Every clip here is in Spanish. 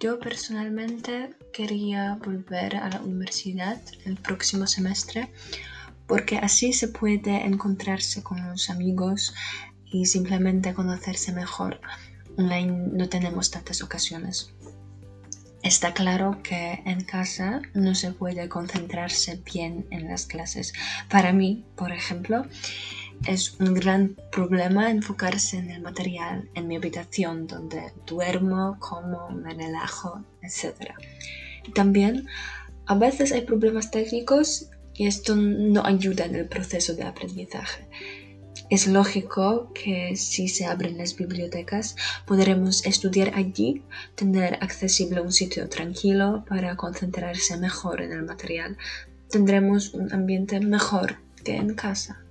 Yo personalmente quería volver a la universidad el próximo semestre porque así se puede encontrarse con los amigos y simplemente conocerse mejor. Online no tenemos tantas ocasiones. Está claro que en casa no se puede concentrarse bien en las clases. Para mí, por ejemplo, es un gran problema enfocarse en el material en mi habitación donde duermo, como, me relajo, etc. También a veces hay problemas técnicos y esto no ayuda en el proceso de aprendizaje. Es lógico que si se abren las bibliotecas podremos estudiar allí, tener accesible un sitio tranquilo para concentrarse mejor en el material. Tendremos un ambiente mejor que en casa.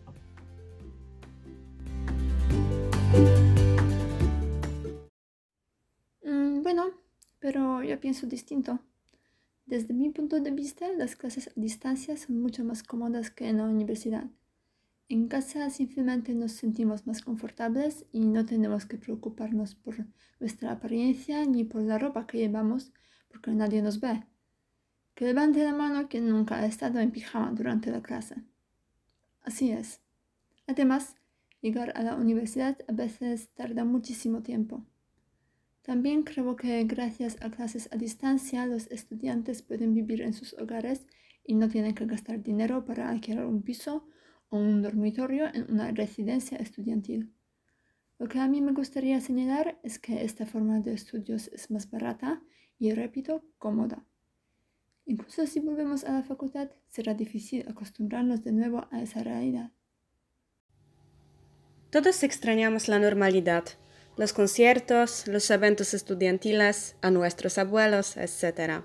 Pero yo pienso distinto. Desde mi punto de vista, las clases a distancia son mucho más cómodas que en la universidad. En casa simplemente nos sentimos más confortables y no tenemos que preocuparnos por nuestra apariencia ni por la ropa que llevamos porque nadie nos ve. Que levante la mano quien nunca ha estado en pijama durante la clase. Así es. Además, llegar a la universidad a veces tarda muchísimo tiempo. También creo que gracias a clases a distancia los estudiantes pueden vivir en sus hogares y no tienen que gastar dinero para alquilar un piso o un dormitorio en una residencia estudiantil. Lo que a mí me gustaría señalar es que esta forma de estudios es más barata y, repito, cómoda. Incluso si volvemos a la facultad, será difícil acostumbrarnos de nuevo a esa realidad. Todos extrañamos la normalidad, los conciertos, los eventos estudiantiles, a nuestros abuelos, etc.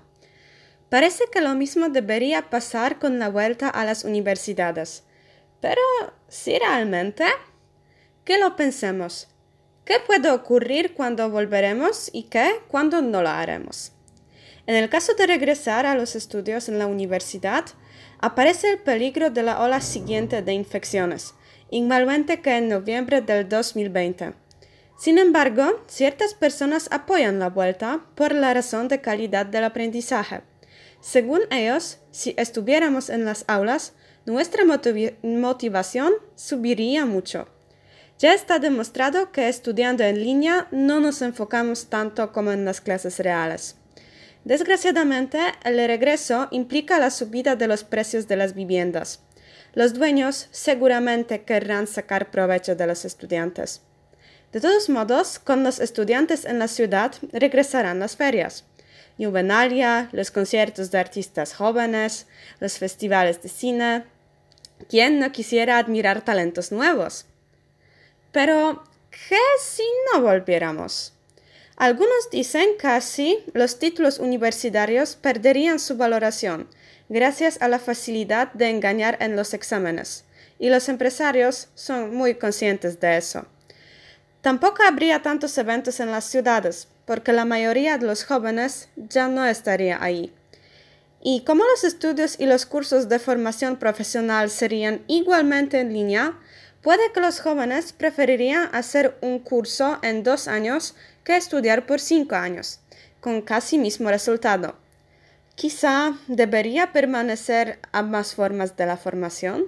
Parece que lo mismo debería pasar con la vuelta a las universidades. Pero, ¿sí realmente? ¿Qué lo pensemos? ¿Qué puede ocurrir cuando volveremos y qué cuando no lo haremos? En el caso de regresar a los estudios en la universidad, aparece el peligro de la ola siguiente de infecciones, igualmente que en noviembre del 2020. Sin embargo, ciertas personas apoyan la vuelta por la razón de calidad del aprendizaje. Según ellos, si estuviéramos en las aulas, nuestra motivación subiría mucho. Ya está demostrado que estudiando en línea no nos enfocamos tanto como en las clases reales. Desgraciadamente, el regreso implica la subida de los precios de las viviendas. Los dueños seguramente querrán sacar provecho de los estudiantes. De todos modos, con los estudiantes en la ciudad regresarán las ferias. Juvenalia, los conciertos de artistas jóvenes, los festivales de cine. ¿Quién no quisiera admirar talentos nuevos? Pero, ¿qué si no volviéramos? Algunos dicen que así los títulos universitarios perderían su valoración gracias a la facilidad de engañar en los exámenes, y los empresarios son muy conscientes de eso. Tampoco habría tantos eventos en las ciudades, porque la mayoría de los jóvenes ya no estaría ahí. Y como los estudios y los cursos de formación profesional serían igualmente en línea, puede que los jóvenes preferirían hacer un curso en dos años que estudiar por cinco años, con casi mismo resultado. Quizá debería permanecer ambas formas de la formación.